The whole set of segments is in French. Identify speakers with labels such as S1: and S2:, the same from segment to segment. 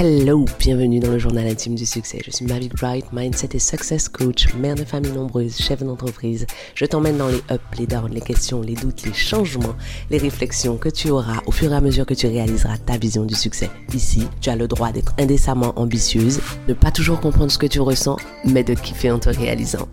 S1: Hello, bienvenue dans le journal intime du succès. Je suis Mavic Bright, mindset et success coach, mère de famille nombreuse, chef d'entreprise. Je t'emmène dans les ups, les downs, les questions, les doutes, les changements, les réflexions que tu auras au fur et à mesure que tu réaliseras ta vision du succès. Ici, tu as le droit d'être indécemment ambitieuse, de pas toujours comprendre ce que tu ressens, mais de kiffer en te réalisant.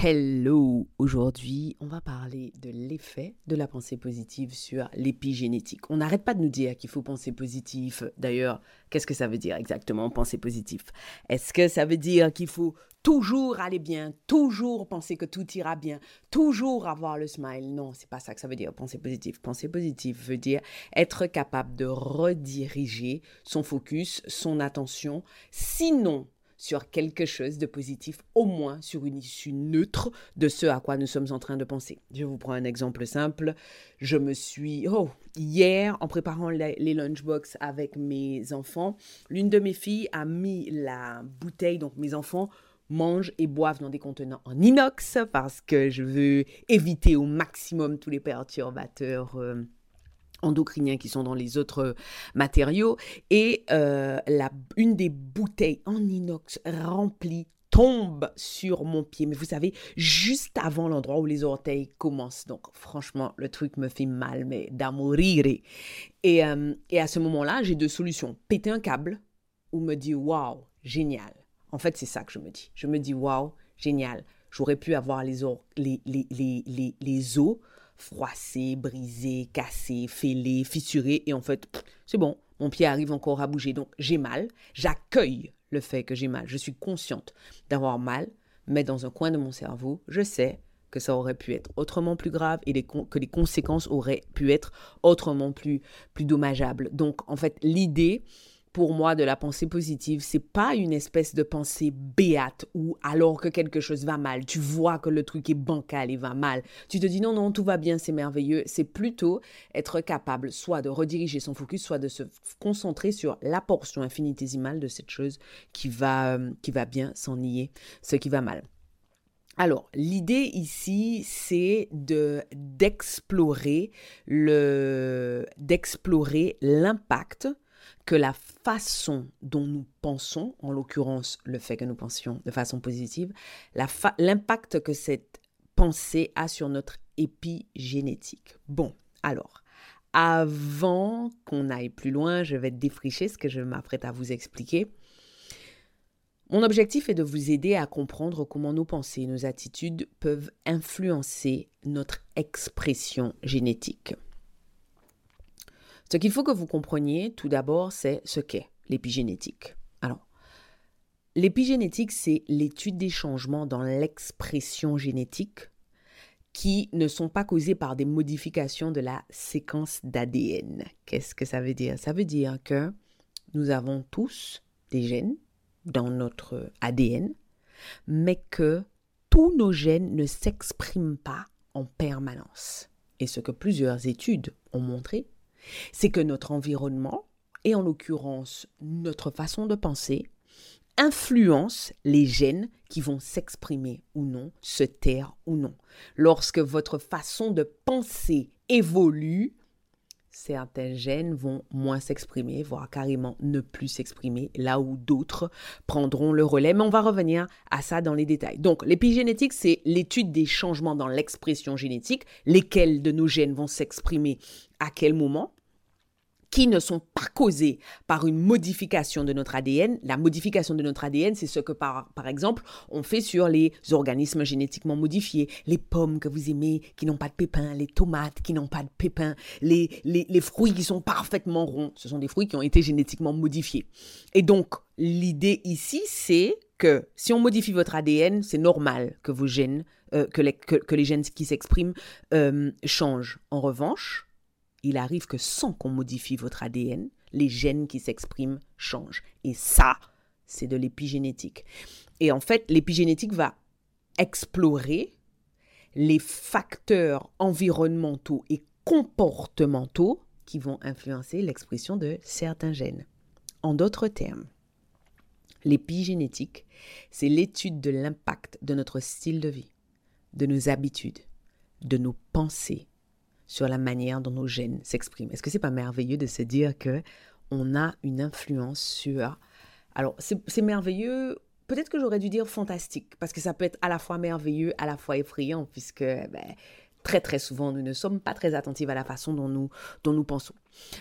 S1: Hello, aujourd'hui on va parler de l'effet de la pensée positive sur l'épigénétique. On n'arrête pas de nous dire qu'il faut penser positif. D'ailleurs, qu'est-ce que ça veut dire exactement penser positif? Est-ce que ça veut dire qu'il faut toujours aller bien, toujours penser que tout ira bien, toujours avoir le smile? Non, c'est pas ça que ça veut dire penser positif. Penser positif veut dire être capable de rediriger son focus, son attention, sinon sur quelque chose de positif, au moins sur une issue neutre de ce à quoi nous sommes en train de penser. Je vous prends un exemple simple. Je me suis, oh, hier, en préparant les, lunchbox avec mes enfants, l'une de mes filles a mis la bouteille, donc mes enfants mangent et boivent dans des contenants en inox parce que je veux éviter au maximum tous les perturbateurs. Euh, endocriniens qui sont dans les autres euh, matériaux et euh, la, une des bouteilles en inox remplies tombe sur mon pied. Mais vous savez, juste avant l'endroit où les orteils commencent. Donc, franchement, le truc me fait mal, mais d'amour Et, euh, et à ce moment-là, j'ai deux solutions. Péter un câble ou me dire, waouh, génial. En fait, c'est ça que je me dis. Je me dis, waouh, génial. J'aurais pu avoir les os froissé, brisé, cassé, fêlé, fissuré. Et en fait, c'est bon, mon pied arrive encore à bouger. Donc j'ai mal. J'accueille le fait que j'ai mal. Je suis consciente d'avoir mal, mais dans un coin de mon cerveau, je sais que ça aurait pu être autrement plus grave et que les conséquences auraient pu être autrement plus, plus dommageables. Donc en fait, l'idée, pour moi de la pensée positive, c'est pas une espèce de pensée béate où alors que quelque chose va mal, tu vois que le truc est bancal et va mal, tu te dis non non tout va bien, c'est merveilleux, c'est plutôt être capable soit de rediriger son focus, soit de se concentrer sur la portion infinitésimale de cette chose qui va euh, qui va bien sans nier ce qui va mal. Alors, l'idée ici, c'est de le d'explorer l'impact que la façon dont nous pensons, en l'occurrence le fait que nous pensions de façon positive, l'impact que cette pensée a sur notre épigénétique. Bon, alors, avant qu'on aille plus loin, je vais défricher ce que je m'apprête à vous expliquer. Mon objectif est de vous aider à comprendre comment nos pensées et nos attitudes peuvent influencer notre expression génétique. Ce qu'il faut que vous compreniez tout d'abord, c'est ce qu'est l'épigénétique. Alors, l'épigénétique, c'est l'étude des changements dans l'expression génétique qui ne sont pas causés par des modifications de la séquence d'ADN. Qu'est-ce que ça veut dire? Ça veut dire que nous avons tous des gènes dans notre ADN, mais que tous nos gènes ne s'expriment pas en permanence. Et ce que plusieurs études ont montré, c'est que notre environnement, et en l'occurrence notre façon de penser, influence les gènes qui vont s'exprimer ou non, se taire ou non. Lorsque votre façon de penser évolue, certains gènes vont moins s'exprimer, voire carrément ne plus s'exprimer, là où d'autres prendront le relais. Mais on va revenir à ça dans les détails. Donc, l'épigénétique, c'est l'étude des changements dans l'expression génétique, lesquels de nos gènes vont s'exprimer à quel moment? Qui ne sont pas causés par une modification de notre ADN. La modification de notre ADN, c'est ce que, par, par exemple, on fait sur les organismes génétiquement modifiés, les pommes que vous aimez qui n'ont pas de pépins, les tomates qui n'ont pas de pépins, les, les, les fruits qui sont parfaitement ronds. Ce sont des fruits qui ont été génétiquement modifiés. Et donc, l'idée ici, c'est que si on modifie votre ADN, c'est normal que vos gènes, euh, que, les, que, les gènes qui s'expriment euh, changent. En revanche, il arrive que sans qu'on modifie votre ADN, les gènes qui s'expriment changent. Et ça, c'est de l'épigénétique. Et en fait, l'épigénétique va explorer les facteurs environnementaux et comportementaux qui vont influencer l'expression de certains gènes. En d'autres termes, l'épigénétique, c'est l'étude de l'impact de notre style de vie, de nos habitudes, de nos pensées, sur la manière dont nos gènes s'expriment. Est-ce que c'est pas merveilleux de se dire que on a une influence sur... Alors, c'est merveilleux peut-être que j'aurais dû dire fantastique, parce que ça peut être à la fois merveilleux, à la fois effrayant, puisque ben, très très souvent, nous ne sommes pas très attentifs à la façon dont nous, dont nous pensons.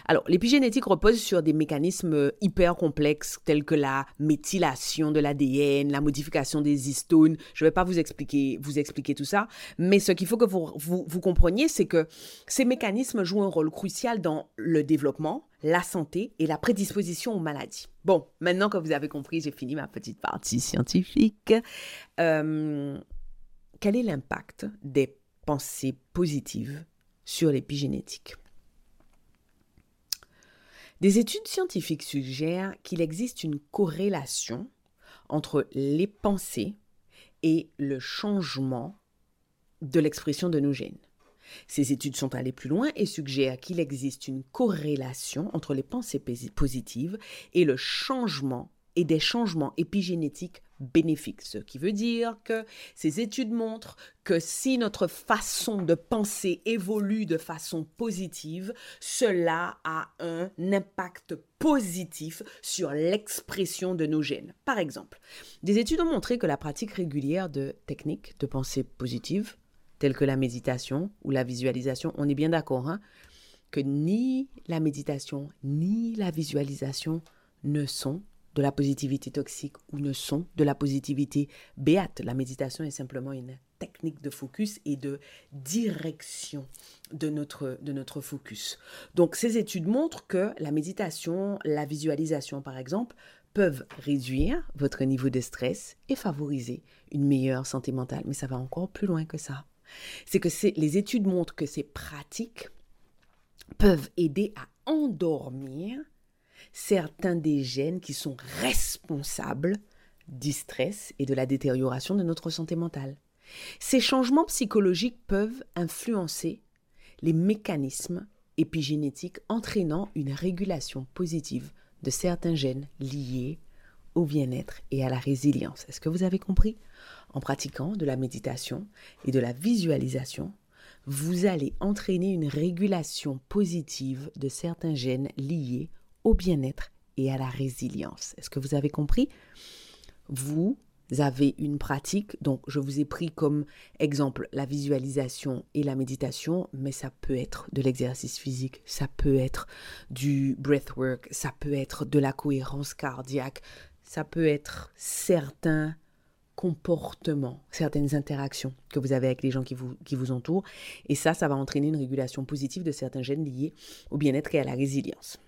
S1: Alors, l'épigénétique repose sur des mécanismes hyper complexes tels que la méthylation de l'ADN, la modification des histones. Je ne vais pas vous expliquer, vous expliquer tout ça, mais ce qu'il faut que vous, vous, vous compreniez, c'est que ces mécanismes jouent un rôle crucial dans le développement, la santé et la prédisposition aux maladies. Bon, maintenant que vous avez compris, j'ai fini ma petite partie scientifique. Euh, quel est l'impact des pensée positive sur l'épigénétique. Des études scientifiques suggèrent qu'il existe une corrélation entre les pensées et le changement de l'expression de nos gènes. Ces études sont allées plus loin et suggèrent qu'il existe une corrélation entre les pensées positives et le changement et des changements épigénétiques bénéfiques. Ce qui veut dire que ces études montrent que si notre façon de penser évolue de façon positive, cela a un impact positif sur l'expression de nos gènes. Par exemple, des études ont montré que la pratique régulière de techniques de pensée positive, telles que la méditation ou la visualisation, on est bien d'accord, hein, que ni la méditation ni la visualisation ne sont de la positivité toxique ou ne sont de la positivité béate. La méditation est simplement une technique de focus et de direction de notre, de notre focus. Donc ces études montrent que la méditation, la visualisation par exemple, peuvent réduire votre niveau de stress et favoriser une meilleure santé mentale. Mais ça va encore plus loin que ça. C'est que les études montrent que ces pratiques peuvent aider à endormir certains des gènes qui sont responsables du stress et de la détérioration de notre santé mentale. Ces changements psychologiques peuvent influencer les mécanismes épigénétiques entraînant une régulation positive de certains gènes liés au bien-être et à la résilience. Est-ce que vous avez compris? En pratiquant de la méditation et de la visualisation, vous allez entraîner une régulation positive de certains gènes liés au bien-être et à la résilience. Est-ce que vous avez compris? Vous avez une pratique, donc je vous ai pris comme exemple la visualisation et la méditation, mais ça peut être de l'exercice physique, ça peut être du breathwork, ça peut être de la cohérence cardiaque, ça peut être certains comportements, certaines interactions que vous avez avec les gens qui vous, qui vous entourent. Et ça, ça va entraîner une régulation positive de certains gènes liés au bien-être et à la résilience.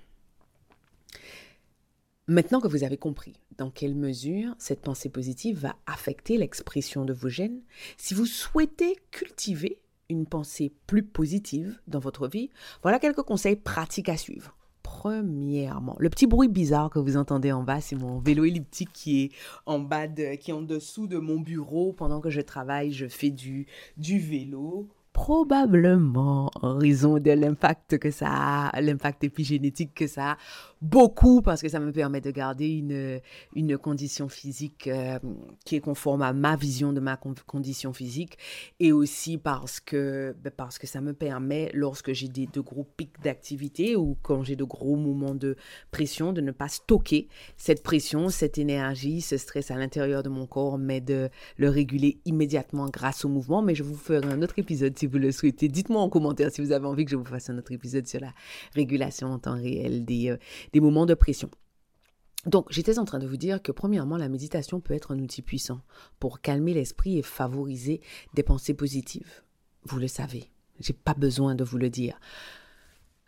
S1: Maintenant que vous avez compris dans quelle mesure cette pensée positive va affecter l'expression de vos gènes, si vous souhaitez cultiver une pensée plus positive dans votre vie, voilà quelques conseils pratiques à suivre. Premièrement, le petit bruit bizarre que vous entendez en bas, c'est mon vélo elliptique qui est en bas de, qui est en dessous de mon bureau pendant que je travaille, je fais du, du vélo probablement en raison de l'impact que ça a, l'impact épigénétique que ça a, beaucoup parce que ça me permet de garder une, une condition physique euh, qui est conforme à ma vision de ma condition physique et aussi parce que, ben, parce que ça me permet, lorsque j'ai des, de gros pics d'activité ou quand j'ai de gros moments de pression, de ne pas stocker cette pression, cette énergie, ce stress à l'intérieur de mon corps, mais de le réguler immédiatement grâce au mouvement. Mais je vous ferai un autre épisode si vous le souhaitez. Dites-moi en commentaire si vous avez envie que je vous fasse un autre épisode sur la régulation en temps réel des, euh, des moments de pression. Donc, j'étais en train de vous dire que, premièrement, la méditation peut être un outil puissant pour calmer l'esprit et favoriser des pensées positives. Vous le savez, j'ai pas besoin de vous le dire.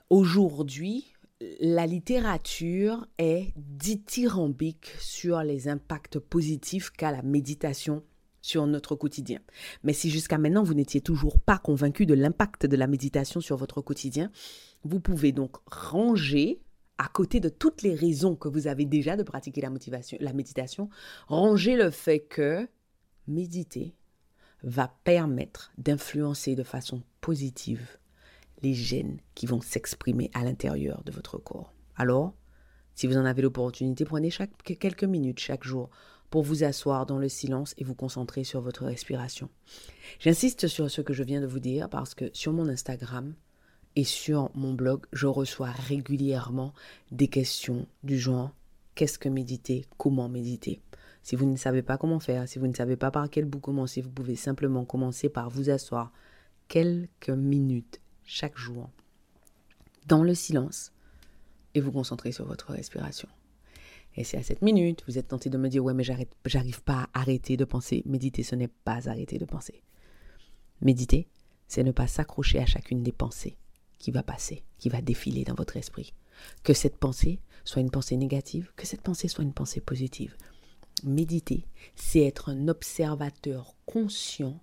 S1: Aujourd'hui, la littérature est dithyrambique sur les impacts positifs qu'a la méditation sur notre quotidien. Mais si jusqu'à maintenant vous n'étiez toujours pas convaincu de l'impact de la méditation sur votre quotidien, vous pouvez donc ranger à côté de toutes les raisons que vous avez déjà de pratiquer la, motivation, la méditation, ranger le fait que méditer va permettre d'influencer de façon positive les gènes qui vont s'exprimer à l'intérieur de votre corps. Alors, si vous en avez l'opportunité, prenez chaque, quelques minutes chaque jour pour vous asseoir dans le silence et vous concentrer sur votre respiration. J'insiste sur ce que je viens de vous dire parce que sur mon Instagram, Et sur mon blog, je reçois régulièrement des questions du genre qu'est-ce que méditer, comment méditer? Si vous ne savez pas comment faire, si vous ne savez pas par quel bout commencer, vous pouvez simplement commencer par vous asseoir quelques minutes chaque jour dans le silence et vous concentrer sur votre respiration. Et c'est à cette minute, vous êtes tenté de me dire ouais mais j'arrive pas à arrêter de penser. Méditer, ce n'est pas arrêter de penser. Méditer, c'est ne pas s'accrocher à chacune des pensées qui va passer, qui va défiler dans votre esprit. Que cette pensée soit une pensée négative, que cette pensée soit une pensée positive. Méditer, c'est être un observateur conscient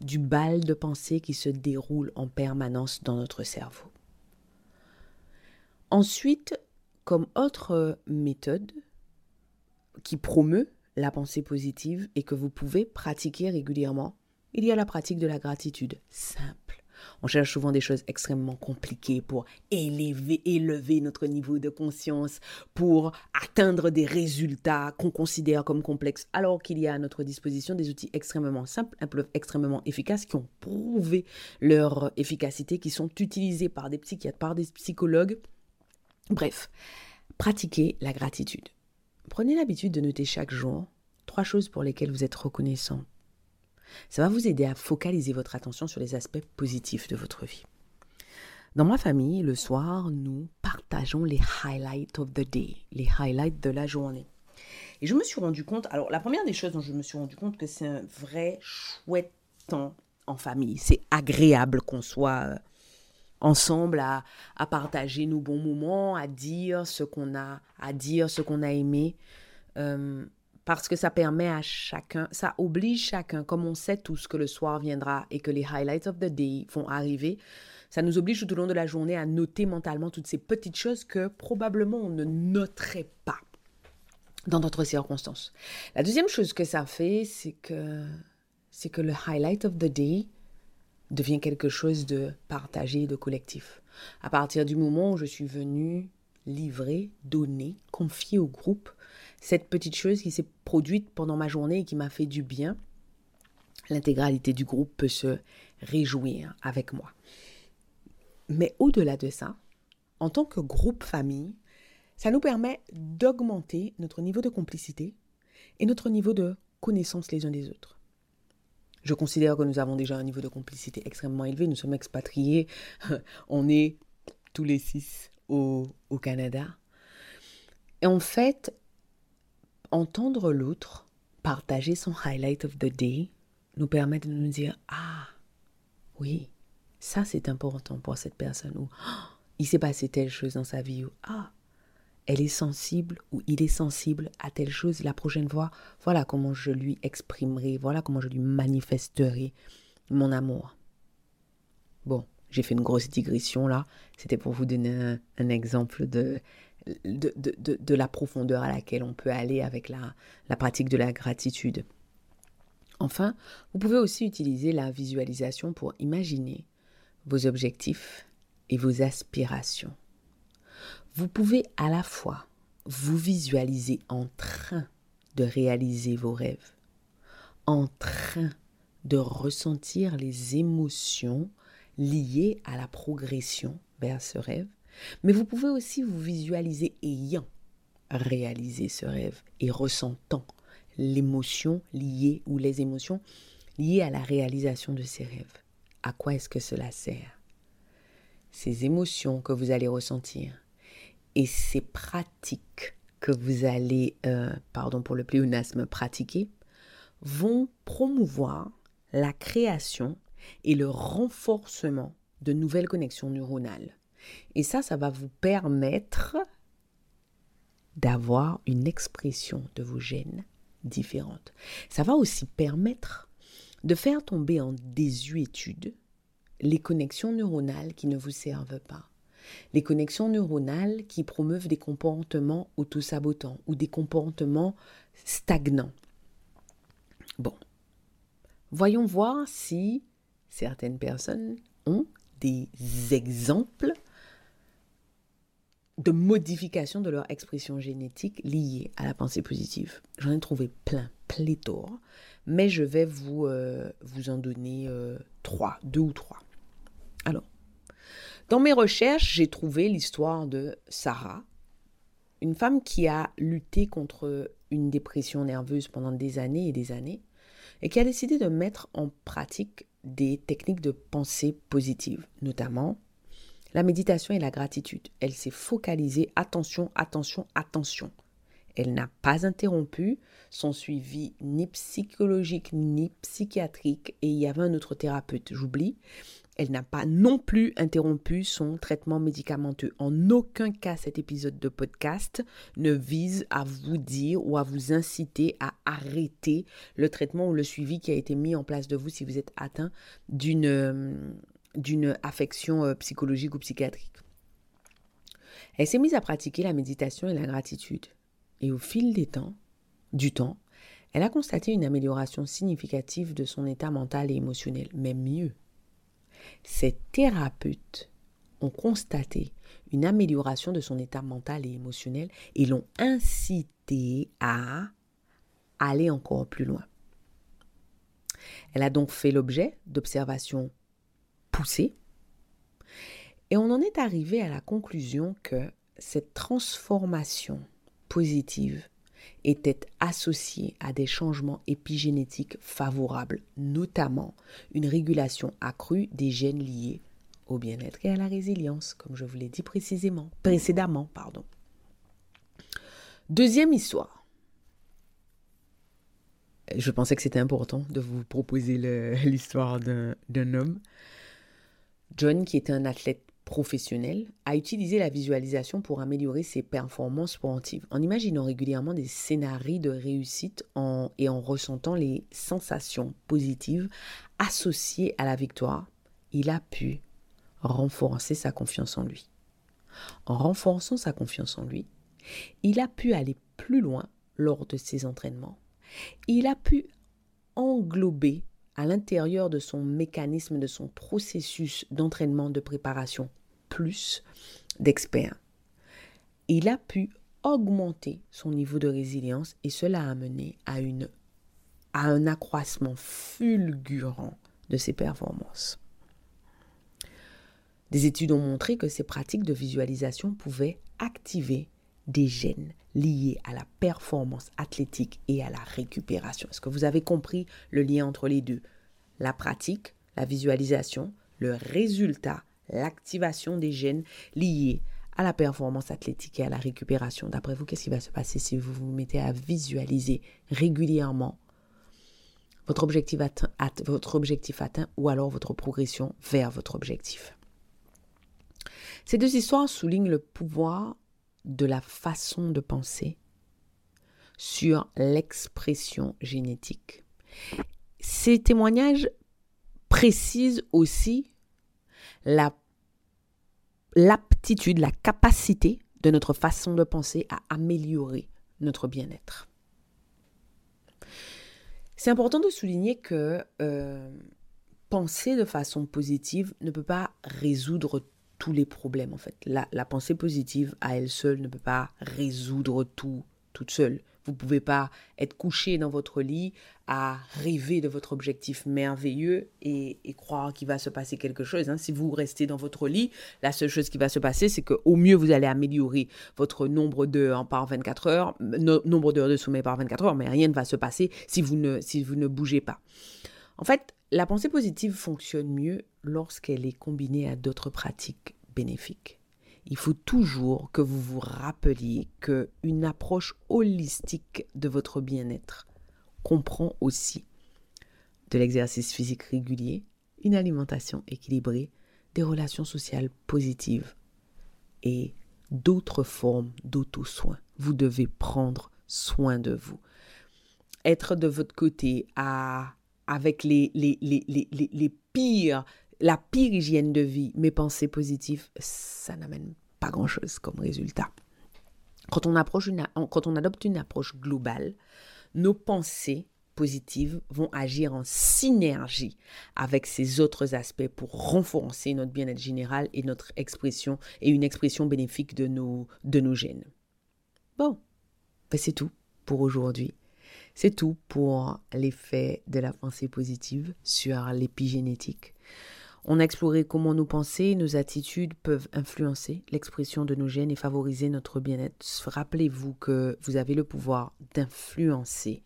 S1: du bal de pensée qui se déroule en permanence dans notre cerveau. Ensuite, comme autre méthode qui promeut la pensée positive et que vous pouvez pratiquer régulièrement, il y a la pratique de la gratitude simple. On cherche souvent des choses extrêmement compliquées pour élever, élever notre niveau de conscience, pour atteindre des résultats qu'on considère comme complexes, alors qu'il y a à notre disposition des outils extrêmement simples, extrêmement efficaces, qui ont prouvé leur efficacité, qui sont utilisés par des psychiatres, par des psychologues. Bref, pratiquez la gratitude. Prenez l'habitude de noter chaque jour trois choses pour lesquelles vous êtes reconnaissant ça va vous aider à focaliser votre attention sur les aspects positifs de votre vie. Dans ma famille, le soir, nous partageons les highlights of the day, les highlights de la journée. Et je me suis rendu compte, alors la première des choses dont je me suis rendu compte que c'est un vrai chouette temps en famille. C'est agréable qu'on soit euh, ensemble à, partager nos bons moments, à dire ce qu'on a à dire, ce qu'on a aimé. Euh, parce que ça permet à chacun, ça oblige chacun, comme on sait tous que le soir viendra et que les highlights of the day vont arriver, ça nous oblige tout au long de la journée à noter mentalement toutes ces petites choses que probablement on ne noterait pas dans d'autres circonstances. La deuxième chose que ça fait, c'est que c'est que le highlight of the day devient quelque chose de partagé, de collectif. À partir du moment où je suis venue livrer, donner, confier au groupe cette petite chose qui s'est produite pendant ma journée et qui m'a fait du bien, l'intégralité du groupe peut se réjouir avec moi. Mais au-delà de ça, en tant que groupe famille, ça nous permet d'augmenter notre niveau de complicité et notre niveau de connaissance les uns des autres. Je considère que nous avons déjà un niveau de complicité extrêmement élevé. Nous sommes expatriés. On est tous les six au, au Canada. Et en fait, entendre l'autre partager son highlight of the day nous permet de nous dire ah oui ça c'est important pour cette personne. Ou oh, il s'est passé telle chose dans sa vie. Ou ah elle est sensible ou il est sensible à telle chose. La prochaine fois voilà comment je lui exprimerai voilà comment je lui manifesterai mon amour. Bon j'ai fait une grosse digression là. C'était pour vous donner un exemple de de, la profondeur à laquelle on peut aller avec la, la pratique de la gratitude. Enfin, vous pouvez aussi utiliser la visualisation pour imaginer vos objectifs et vos aspirations. Vous pouvez à la fois vous visualiser en train de réaliser vos rêves, en train de ressentir les émotions liées à la progression vers ce rêve, mais vous pouvez aussi vous visualiser ayant réalisé ce rêve et ressentant l'émotion liée ou les émotions liées à la réalisation de ces rêves. À quoi est-ce que cela sert? Ces émotions que vous allez ressentir et ces pratiques que vous allez, euh, pardon pour le pléonasme, pratiquer, vont promouvoir la création et le renforcement de nouvelles connexions neuronales. Et ça, ça va vous permettre d'avoir une expression de vos gènes différente. Ça va aussi permettre de faire tomber en désuétude les connexions neuronales qui ne vous servent pas. Les connexions neuronales qui promeuvent des comportements autosabotants ou des comportements stagnants. Bon, voyons voir si certaines personnes ont des exemples de modification de leur expression génétique liée à la pensée positive. J'en ai trouvé plein, pléthore, mais je vais vous, euh, vous en donner euh, trois, deux ou trois. Alors, Dans mes recherches, j'ai trouvé l'histoire de Sarah, une femme qui a lutté contre une dépression nerveuse pendant des années et des années et qui a décidé de mettre en pratique des techniques de pensée positive, notamment la méditation et la gratitude. Elle s'est focalisée, attention, attention, attention. Elle n'a pas interrompu son suivi ni psychologique ni psychiatrique et il y avait un autre thérapeute, j'oublie. Elle n'a pas non plus interrompu son traitement médicamenteux. En aucun cas, cet épisode de podcast ne vise à vous dire ou à vous inciter à arrêter le traitement ou le suivi qui a été mis en place de vous si vous êtes atteint d'une d'une affection euh, psychologique ou psychiatrique. Elle s'est mise à pratiquer la méditation et la gratitude. Et au fil des temps, du temps, elle a constaté une amélioration significative de son état mental et émotionnel. Mais mieux, ces thérapeutes ont constaté une amélioration de son état mental et émotionnel et l'ont incité à aller encore plus loin. Elle a donc fait l'objet d'observations et on en est arrivé à la conclusion que cette transformation positive était associée à des changements épigénétiques favorables, notamment une régulation accrue des gènes liés au bien-être et à la résilience, comme je vous l'ai dit précisément, précédemment. Pardon. Deuxième histoire. Je pensais que c'était important de vous proposer l'histoire d'un homme. John, qui était un athlète professionnel a utilisé la visualisation pour améliorer ses performances sportives. En imaginant régulièrement des scénarios de réussite et en ressentant les sensations positives associées à la victoire, il a pu renforcer sa confiance en lui. En renforçant sa confiance en lui, il a pu aller plus loin lors de ses entraînements. Il a pu englober à l'intérieur de son mécanisme, de son processus d'entraînement, de préparation, plus d'experts. Il a pu augmenter son niveau de résilience et cela a mené à, à un accroissement fulgurant de ses performances. Des études ont montré que ces pratiques de visualisation pouvaient activer des gènes liés à la performance athlétique et à la récupération. Est-ce que vous avez compris le lien entre les deux? La pratique, la visualisation, le résultat, l'activation des gènes liés à la performance athlétique et à la récupération. D'après vous, qu'est-ce qui va se passer si vous vous mettez à visualiser régulièrement votre objectif atteint, votre objectif atteint ou alors votre progression vers votre objectif? Ces deux histoires soulignent le pouvoir de la façon de penser sur l'expression génétique. Ces témoignages précisent aussi l'aptitude, la capacité de notre façon de penser à améliorer notre bien-être. C'est important de souligner que euh, penser de façon positive ne peut pas résoudre tous les problèmes en fait. La, la, pensée positive à elle seule ne peut pas résoudre tout toute seule. Vous ne pouvez pas être couché dans votre lit à rêver de votre objectif merveilleux et, croire qu'il va se passer quelque chose. Hein. Si vous restez dans votre lit, la seule chose qui va se passer, c'est qu'au mieux, vous allez améliorer votre nombre d'heures par 24 heures, nombre d'heures de sommeil par 24 heures, mais rien ne va se passer si vous ne, si vous ne bougez pas. En fait, la pensée positive fonctionne mieux lorsqu'elle est combinée à d'autres pratiques bénéfiques. Il faut toujours que vous vous rappeliez que une approche holistique de votre bien-être comprend aussi de l'exercice physique régulier, une alimentation équilibrée, des relations sociales positives et d'autres formes d'auto-soin. Vous devez prendre soin de vous. Être de votre côté à, avec les, les, les, les pires la pire hygiène de vie, mes pensées positives, ça n'amène pas grand-chose comme résultat. Quand on, approche quand on adopte une approche globale, nos pensées positives vont agir en synergie avec ces autres aspects pour renforcer notre bien-être général et notre expression et une expression bénéfique de nos, de nos gènes. Bon, ben c'est tout pour aujourd'hui. C'est tout pour l'effet de la pensée positive sur l'épigénétique. On a exploré comment nos pensées, nos attitudes peuvent influencer l'expression de nos gènes et favoriser notre bien-être. Rappelez-vous que vous avez le pouvoir d'influencer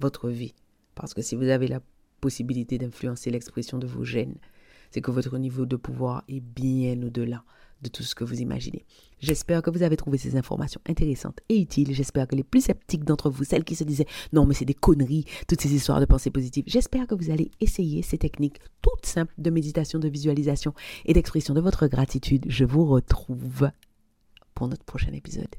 S1: votre vie. Parce que si vous avez la possibilité d'influencer l'expression de vos gènes, c'est que votre niveau de pouvoir est bien au-delà de tout ce que vous imaginez. J'espère que vous avez trouvé ces informations intéressantes et utiles. J'espère que les plus sceptiques d'entre vous, celles qui se disaient non mais c'est des conneries, toutes ces histoires de pensée positive, j'espère que vous allez essayer ces techniques toutes simples de méditation, de visualisation et d'expression de votre gratitude. Je vous retrouve pour notre prochain épisode.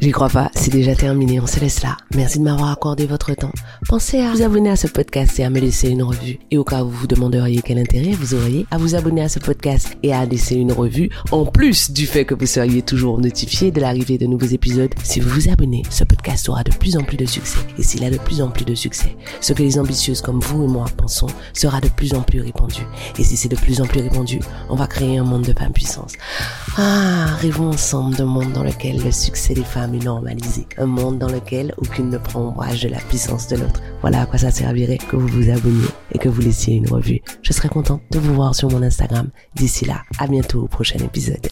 S1: J'y crois pas, c'est déjà terminé, on se laisse là. Merci de m'avoir accordé votre temps. Pensez à vous abonner à ce podcast et à me laisser une revue. Et au cas où vous vous demanderiez quel intérêt vous auriez à vous abonner à ce podcast et à laisser une revue, en plus du fait que vous seriez toujours notifié de l'arrivée de nouveaux épisodes, si vous vous abonnez, ce podcast aura de plus en plus de succès. Et s'il a de plus en plus de succès, ce que les ambitieuses comme vous et moi pensons sera de plus en plus répandu. Et si c'est de plus en plus répandu, on va créer un monde de femmes puissance. Ah, rêvons ensemble d'un monde dans lequel le succès des femmes est normalisé. Un monde dans lequel aucune ne prend ombrage de la puissance de l'autre. Voilà à quoi ça servirait que vous vous abonniez et que vous laissiez une revue. Je serais contente de vous voir sur mon Instagram. D'ici là, à bientôt au prochain épisode.